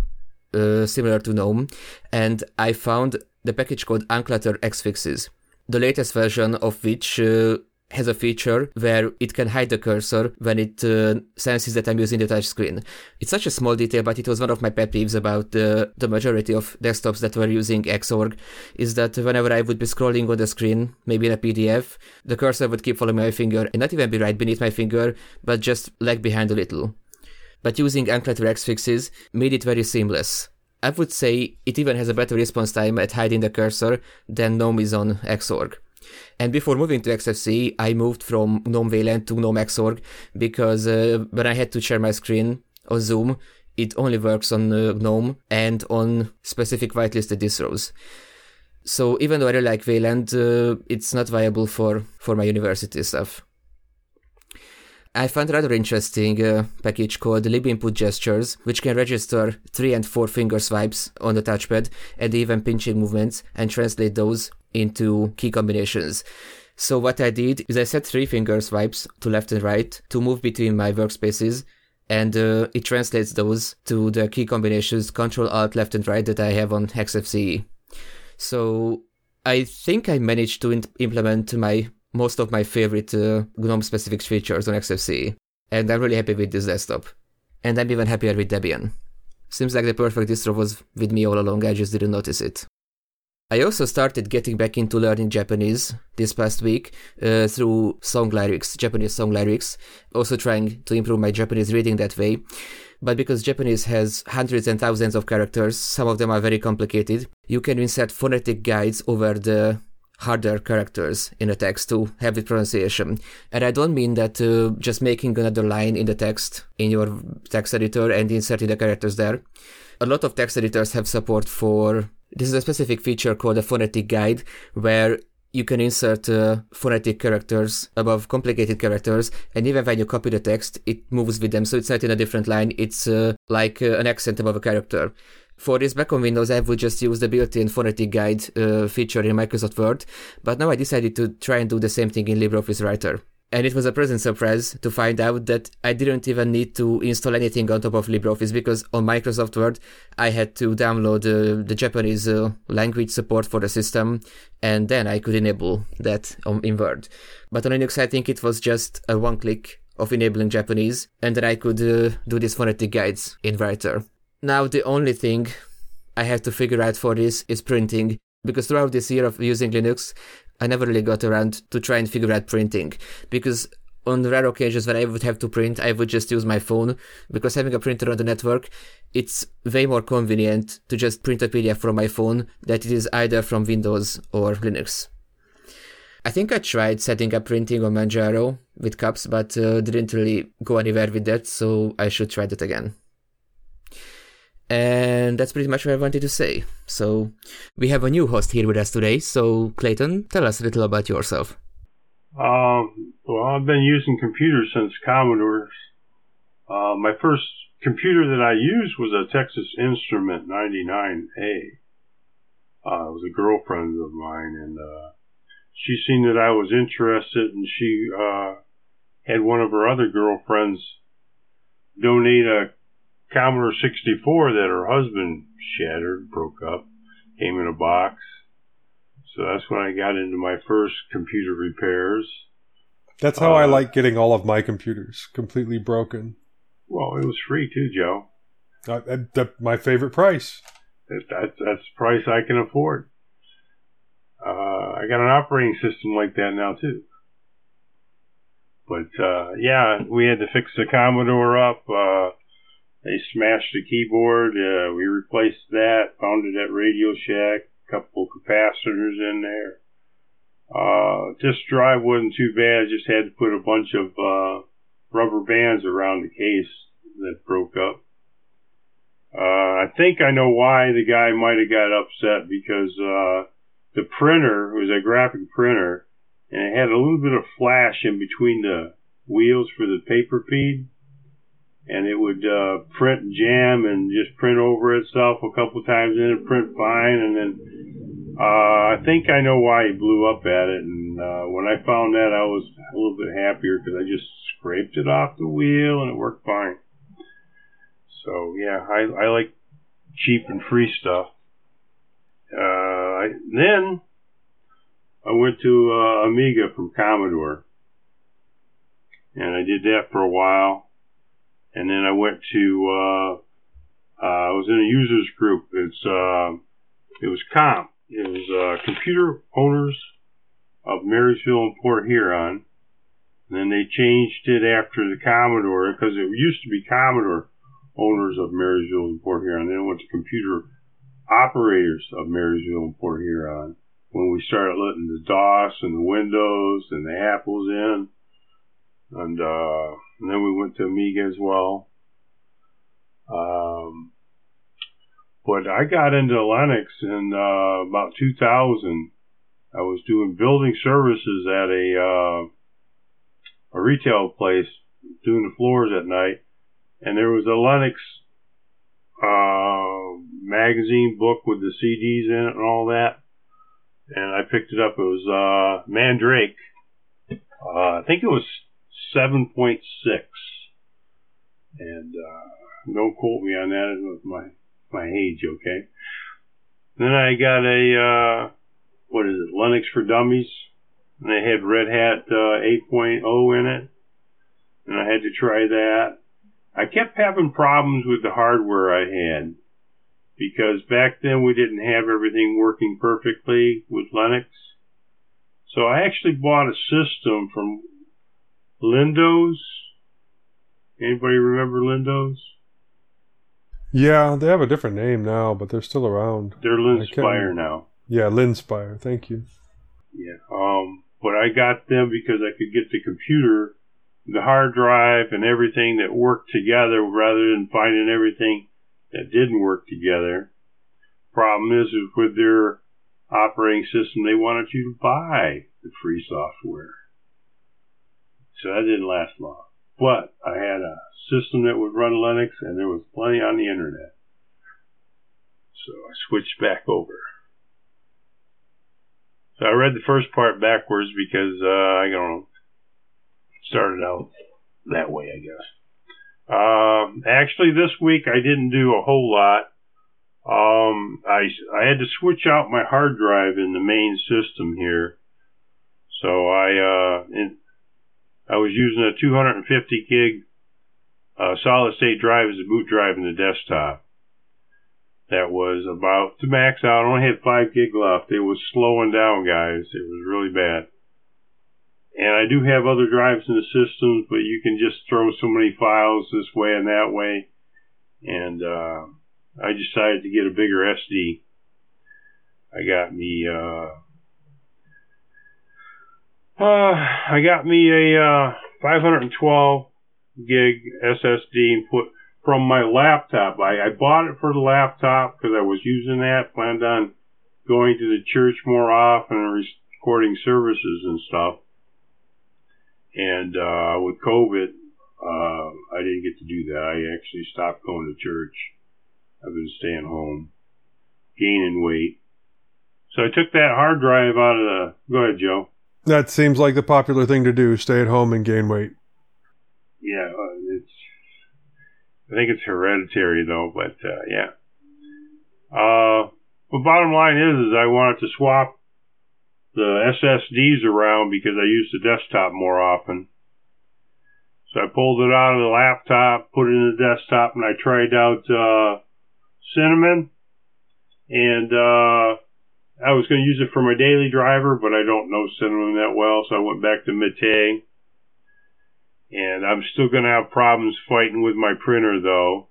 uh, similar to GNOME. And I found the package called Unclutter Xfixes, the latest version of which uh, has a feature where it can hide the cursor when it uh, senses that I'm using the touch screen. It's such a small detail, but it was one of my pet peeves about the, the majority of desktops that were using Xorg, is that whenever I would be scrolling on the screen, maybe in a PDF, the cursor would keep following my finger and not even be right beneath my finger, but just lag behind a little. But using Unclutter Xfixes made it very seamless. I would say it even has a better response time at hiding the cursor than GNOME is on Xorg. And before moving to XFC, I moved from GNOME Wayland to GNOME Xorg because uh, when I had to share my screen on Zoom, it only works on uh, GNOME and on specific whitelisted distros. So even though I really like Wayland, uh, it's not viable for, for my university stuff. I found rather interesting uh, package called libinput gestures, which can register three and four finger swipes on the touchpad and even pinching movements and translate those into key combinations. So what I did is I set three finger swipes to left and right to move between my workspaces and uh, it translates those to the key combinations control alt left and right that I have on XFCE. So I think I managed to in- implement my most of my favorite uh, GNOME specific features on XFCE, and I'm really happy with this desktop. And I'm even happier with Debian. Seems like the perfect distro was with me all along, I just didn't notice it. I also started getting back into learning Japanese this past week uh, through song lyrics, Japanese song lyrics, also trying to improve my Japanese reading that way. But because Japanese has hundreds and thousands of characters, some of them are very complicated, you can insert phonetic guides over the harder characters in a text to have the pronunciation. And I don't mean that uh, just making another line in the text in your text editor and inserting the characters there. A lot of text editors have support for this is a specific feature called a phonetic guide where you can insert uh, phonetic characters above complicated characters, and even when you copy the text, it moves with them. So it's not in a different line. It's uh, like uh, an accent above a character. For this back on Windows, I would just use the built-in phonetic guide uh, feature in Microsoft Word, but now I decided to try and do the same thing in LibreOffice Writer. And it was a pleasant surprise to find out that I didn't even need to install anything on top of LibreOffice because on Microsoft Word I had to download uh, the Japanese uh, language support for the system and then I could enable that on, in Word. But on Linux I think it was just a one click of enabling Japanese and then I could uh, do these phonetic guides in Writer. Now the only thing I have to figure out for this is printing because throughout this year of using Linux, I never really got around to try and figure out printing because on rare occasions when I would have to print, I would just use my phone because having a printer on the network, it's way more convenient to just print a PDF from my phone that it is either from Windows or Linux. I think I tried setting up printing on Manjaro with cups, but uh, didn't really go anywhere with that, so I should try that again. And that's pretty much what I wanted to say. So, we have a new host here with us today. So, Clayton, tell us a little about yourself. Um, well, I've been using computers since Commodore. Uh, my first computer that I used was a Texas Instrument 99A. Uh, it was a girlfriend of mine, and uh, she seen that I was interested, and she uh, had one of her other girlfriends donate a Commodore 64 that her husband shattered, broke up, came in a box. So that's when I got into my first computer repairs. That's how I Uh, like getting all of my computers completely broken. Well, it was free too, Joe. Uh, that, that, my favorite price. That, that, that's the price I can afford. Uh, I got an operating system like that now too. But uh, yeah, we had to fix the Commodore up. Uh, they smashed the keyboard. Uh, we replaced that. Found it at Radio Shack. A couple capacitors in there. Uh, this drive wasn't too bad. Just had to put a bunch of uh, rubber bands around the case that broke up. Uh, I think I know why the guy might have got upset because uh, the printer was a graphic printer and it had a little bit of flash in between the wheels for the paper feed and it would uh, print jam and just print over itself a couple times and then print fine and then uh, I think I know why he blew up at it and uh, when I found that I was a little bit happier because I just scraped it off the wheel and it worked fine. So yeah I, I like cheap and free stuff. Uh, I, then I went to uh, Amiga from Commodore, and I did that for a while, and then I went to uh, uh, I was in a users group. It's uh, it was COMP. It was uh, Computer Owners of Marysville and Port Huron. And then they changed it after the Commodore because it used to be Commodore Owners of Marysville and Port Huron. Then it went to Computer Operators of Marysville and Port Huron when we started letting the DOS and the Windows and the Apples in. And, uh, and then we went to Amiga as well. Um, but I got into Linux in uh, about 2000. I was doing building services at a uh, a retail place, doing the floors at night, and there was a Linux uh, magazine book with the CDs in it and all that and I picked it up. It was uh, Mandrake. Uh, I think it was 7.6. And uh, don't quote me on that. It was my my age, okay? Then I got a uh, what is it? Linux for Dummies. And they had Red Hat uh, 8.0 in it, and I had to try that. I kept having problems with the hardware I had because back then we didn't have everything working perfectly with Linux. So I actually bought a system from Lindows. Anybody remember Lindows? Yeah, they have a different name now, but they're still around. They're Linspire now. Yeah, Linspire. Thank you. Yeah. Um, but I got them because I could get the computer, the hard drive, and everything that worked together rather than finding everything that didn't work together. Problem is, is with their operating system, they wanted you to buy the free software. So that didn't last long. But I had a system that would run Linux and there was plenty on the internet. So I switched back over. So I read the first part backwards because, uh, I don't know, started out that way, I guess. Um, actually, this week I didn't do a whole lot. Um, I, I had to switch out my hard drive in the main system here. So I, uh, in, I was using a 250 gig uh, solid state drive as a boot drive in the desktop. That was about to max out. I only had 5 gig left. It was slowing down, guys. It was really bad. And I do have other drives in the system, but you can just throw so many files this way and that way. And uh, I decided to get a bigger SD. I got me. Uh, uh, I got me a uh, 512 gig SSD and put from my laptop. I, I bought it for the laptop because I was using that. Planned on going to the church more often and recording services and stuff. And uh, with COVID, uh, I didn't get to do that. I actually stopped going to church. I've been staying home, gaining weight. So I took that hard drive out of the. Go ahead, Joe. That seems like the popular thing to do: stay at home and gain weight. Yeah, it's. I think it's hereditary though, but uh, yeah. Uh, but bottom line is, is I wanted to swap the SSDs around because I use the desktop more often. So I pulled it out of the laptop, put it in the desktop, and I tried out uh, Cinnamon. And uh, I was going to use it for my daily driver, but I don't know Cinnamon that well, so I went back to Mate. And I'm still going to have problems fighting with my printer, though.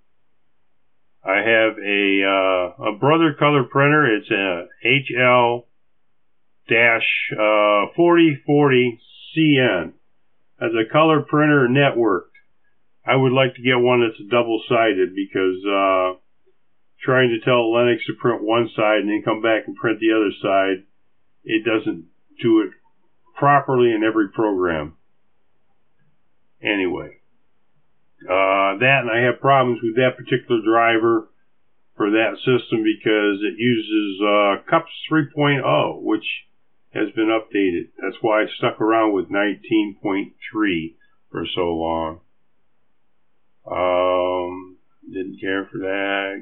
I have a uh, a brother color printer. It's a HL dash uh, 4040 CN as a color printer networked. I would like to get one that's double sided because uh, trying to tell Linux to print one side and then come back and print the other side, it doesn't do it properly in every program. Anyway, uh, that and I have problems with that particular driver for that system because it uses uh, CUPS 3.0, which has been updated. That's why I stuck around with 19.3 for so long. Um, didn't care for that.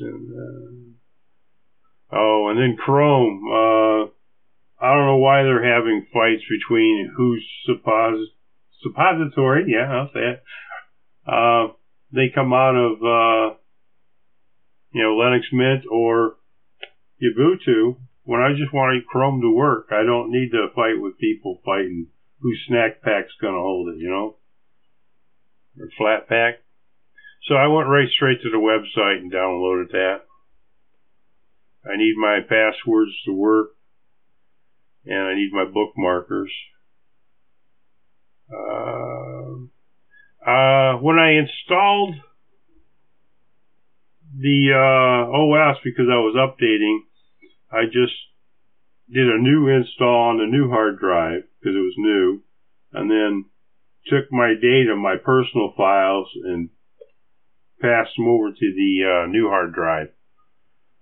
Of Cinnamon. Oh, and then Chrome. Uh, I don't know why they're having fights between who's suppos- suppository. Yeah, I'll say it. Uh, they come out of, uh, you know, Linux Mint or Ubuntu when I just want Chrome to work, I don't need to fight with people fighting whose snack pack's going to hold it, you know? Or Flatpak. So I went right straight to the website and downloaded that. I need my passwords to work, and I need my bookmarkers. Uh, uh, when I installed the uh, OS because I was updating, I just did a new install on the new hard drive because it was new, and then took my data, my personal files, and passed them over to the uh, new hard drive,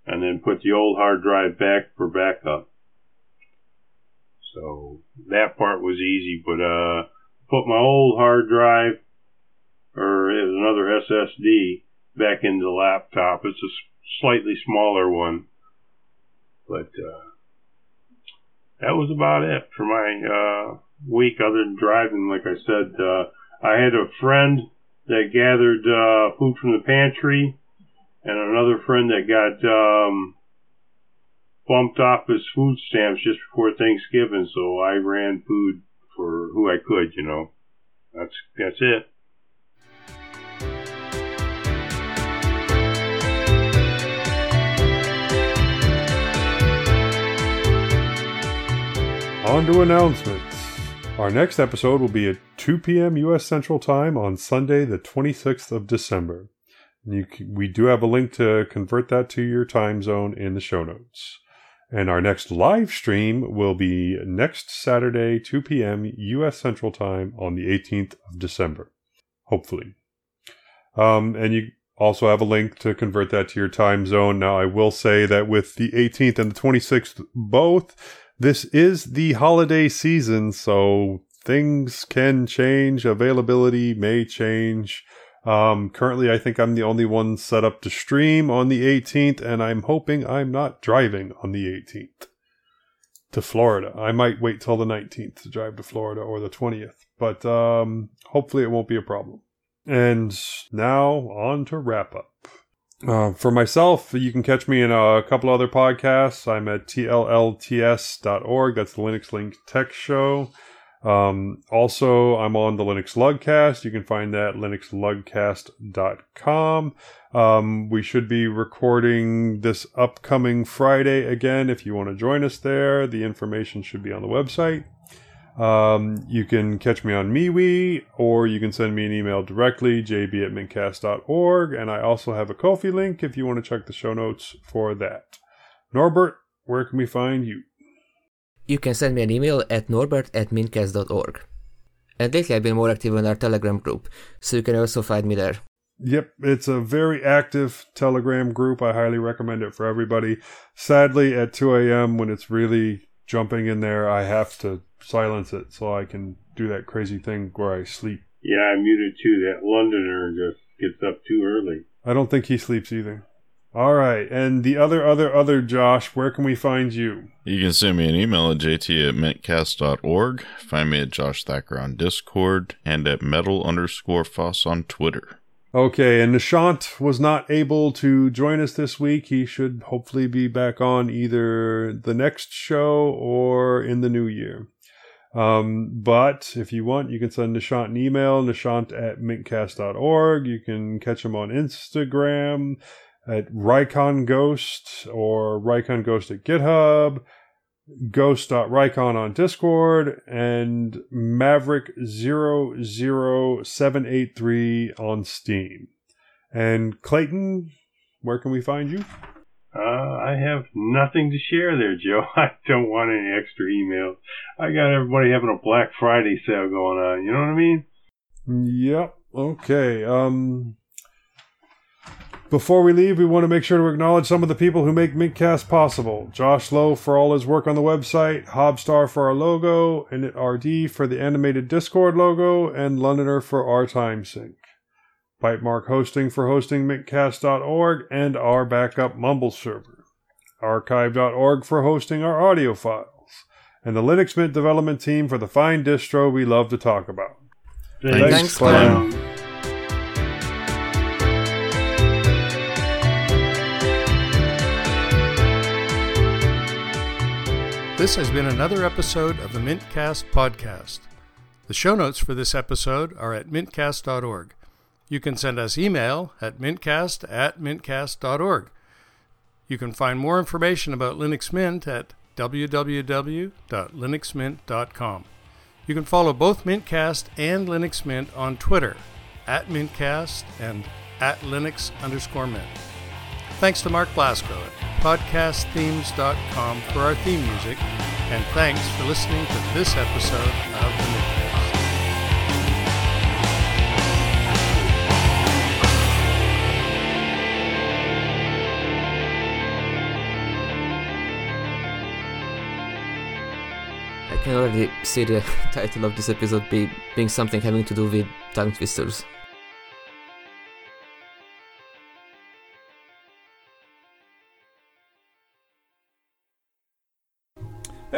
and then put the old hard drive back for backup. So that part was easy, but uh, put my old hard drive, or it was another SSD, back into the laptop. It's a slightly smaller one but uh, that was about it for my uh, week, other than driving. Like I said, uh, I had a friend that gathered uh, food from the pantry, and another friend that got um, bumped off his food stamps just before Thanksgiving. So I ran food for who I could. You know, that's that's it. On to announcements. Our next episode will be at 2 p.m. U.S. Central Time on Sunday, the 26th of December. You, we do have a link to convert that to your time zone in the show notes. And our next live stream will be next Saturday, 2 p.m. U.S. Central Time on the 18th of December. Hopefully. Um, and you also have a link to convert that to your time zone. Now, I will say that with the 18th and the 26th both, this is the holiday season, so things can change. Availability may change. Um, currently, I think I'm the only one set up to stream on the 18th, and I'm hoping I'm not driving on the 18th to Florida. I might wait till the 19th to drive to Florida or the 20th, but um, hopefully it won't be a problem. And now on to wrap up. Uh, for myself, you can catch me in a couple other podcasts. I'm at tllts.org. That's the Linux Link Tech Show. Um, also, I'm on the Linux Lugcast. You can find that at linuxlugcast.com. Um, we should be recording this upcoming Friday again. If you want to join us there, the information should be on the website. Um, you can catch me on MeWe, or you can send me an email directly, jb at mintcast.org. And I also have a Ko-fi link if you want to check the show notes for that. Norbert, where can we find you? You can send me an email at norbert at mintcast.org. And lately I've been more active in our Telegram group, so you can also find me there. Yep, it's a very active Telegram group. I highly recommend it for everybody. Sadly, at 2 a.m., when it's really jumping in there, I have to silence it so I can do that crazy thing where I sleep. Yeah, I muted too. That Londoner just gets up too early. I don't think he sleeps either. All right. And the other, other, other Josh, where can we find you? You can send me an email at jt at mintcast.org. Find me at Josh Thacker on Discord and at metal underscore foss on Twitter. Okay, and Nishant was not able to join us this week. He should hopefully be back on either the next show or in the new year. Um, but if you want, you can send Nishant an email, nishant at mintcast.org. You can catch him on Instagram at Rycon Ghost or Rycon Ghost at GitHub, Ghost.Rycon on Discord, and Maverick00783 on Steam. And Clayton, where can we find you? Uh, I have nothing to share there, Joe. I don't want any extra emails. I got everybody having a Black Friday sale going on. You know what I mean? Yep. Okay. Um, before we leave, we want to make sure to acknowledge some of the people who make Mintcast possible. Josh Lowe for all his work on the website, Hobstar for our logo, and RD for the animated Discord logo, and Londoner for our time sync. Bytemark Hosting for hosting Mintcast.org and our backup Mumble server. Archive.org for hosting our audio files. And the Linux Mint development team for the fine distro we love to talk about. Thanks, Thanks, Clem. Clem. This has been another episode of the Mintcast podcast. The show notes for this episode are at mintcast.org. You can send us email at mintcast at mintcast.org. You can find more information about Linux Mint at www.linuxmint.com. You can follow both Mintcast and Linux Mint on Twitter at Mintcast and at Linux underscore Mint. Thanks to Mark Blasco at podcastthemes.com for our theme music, and thanks for listening to this episode of the can already see the title of this episode be, being something having to do with tongue twisters.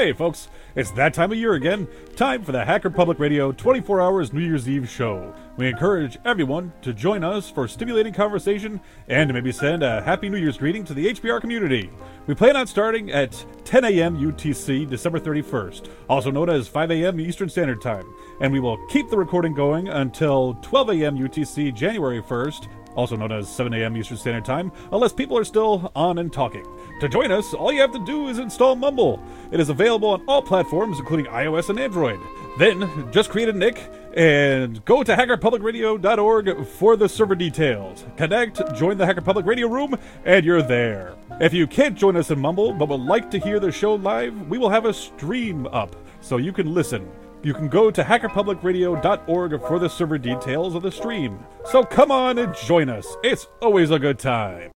Hey, folks, it's that time of year again. Time for the Hacker Public Radio 24 Hours New Year's Eve show. We encourage everyone to join us for stimulating conversation and to maybe send a Happy New Year's greeting to the HPR community. We plan on starting at 10 a.m. UTC December 31st, also known as 5 a.m. Eastern Standard Time, and we will keep the recording going until 12 a.m. UTC January 1st, also known as 7 a.m. Eastern Standard Time, unless people are still on and talking. To join us, all you have to do is install Mumble. It is available on all platforms, including iOS and Android. Then, just create a nick and go to hackerpublicradio.org for the server details. Connect, join the Hacker Public Radio room, and you're there. If you can't join us in Mumble but would like to hear the show live, we will have a stream up so you can listen. You can go to hackerpublicradio.org for the server details of the stream. So come on and join us. It's always a good time.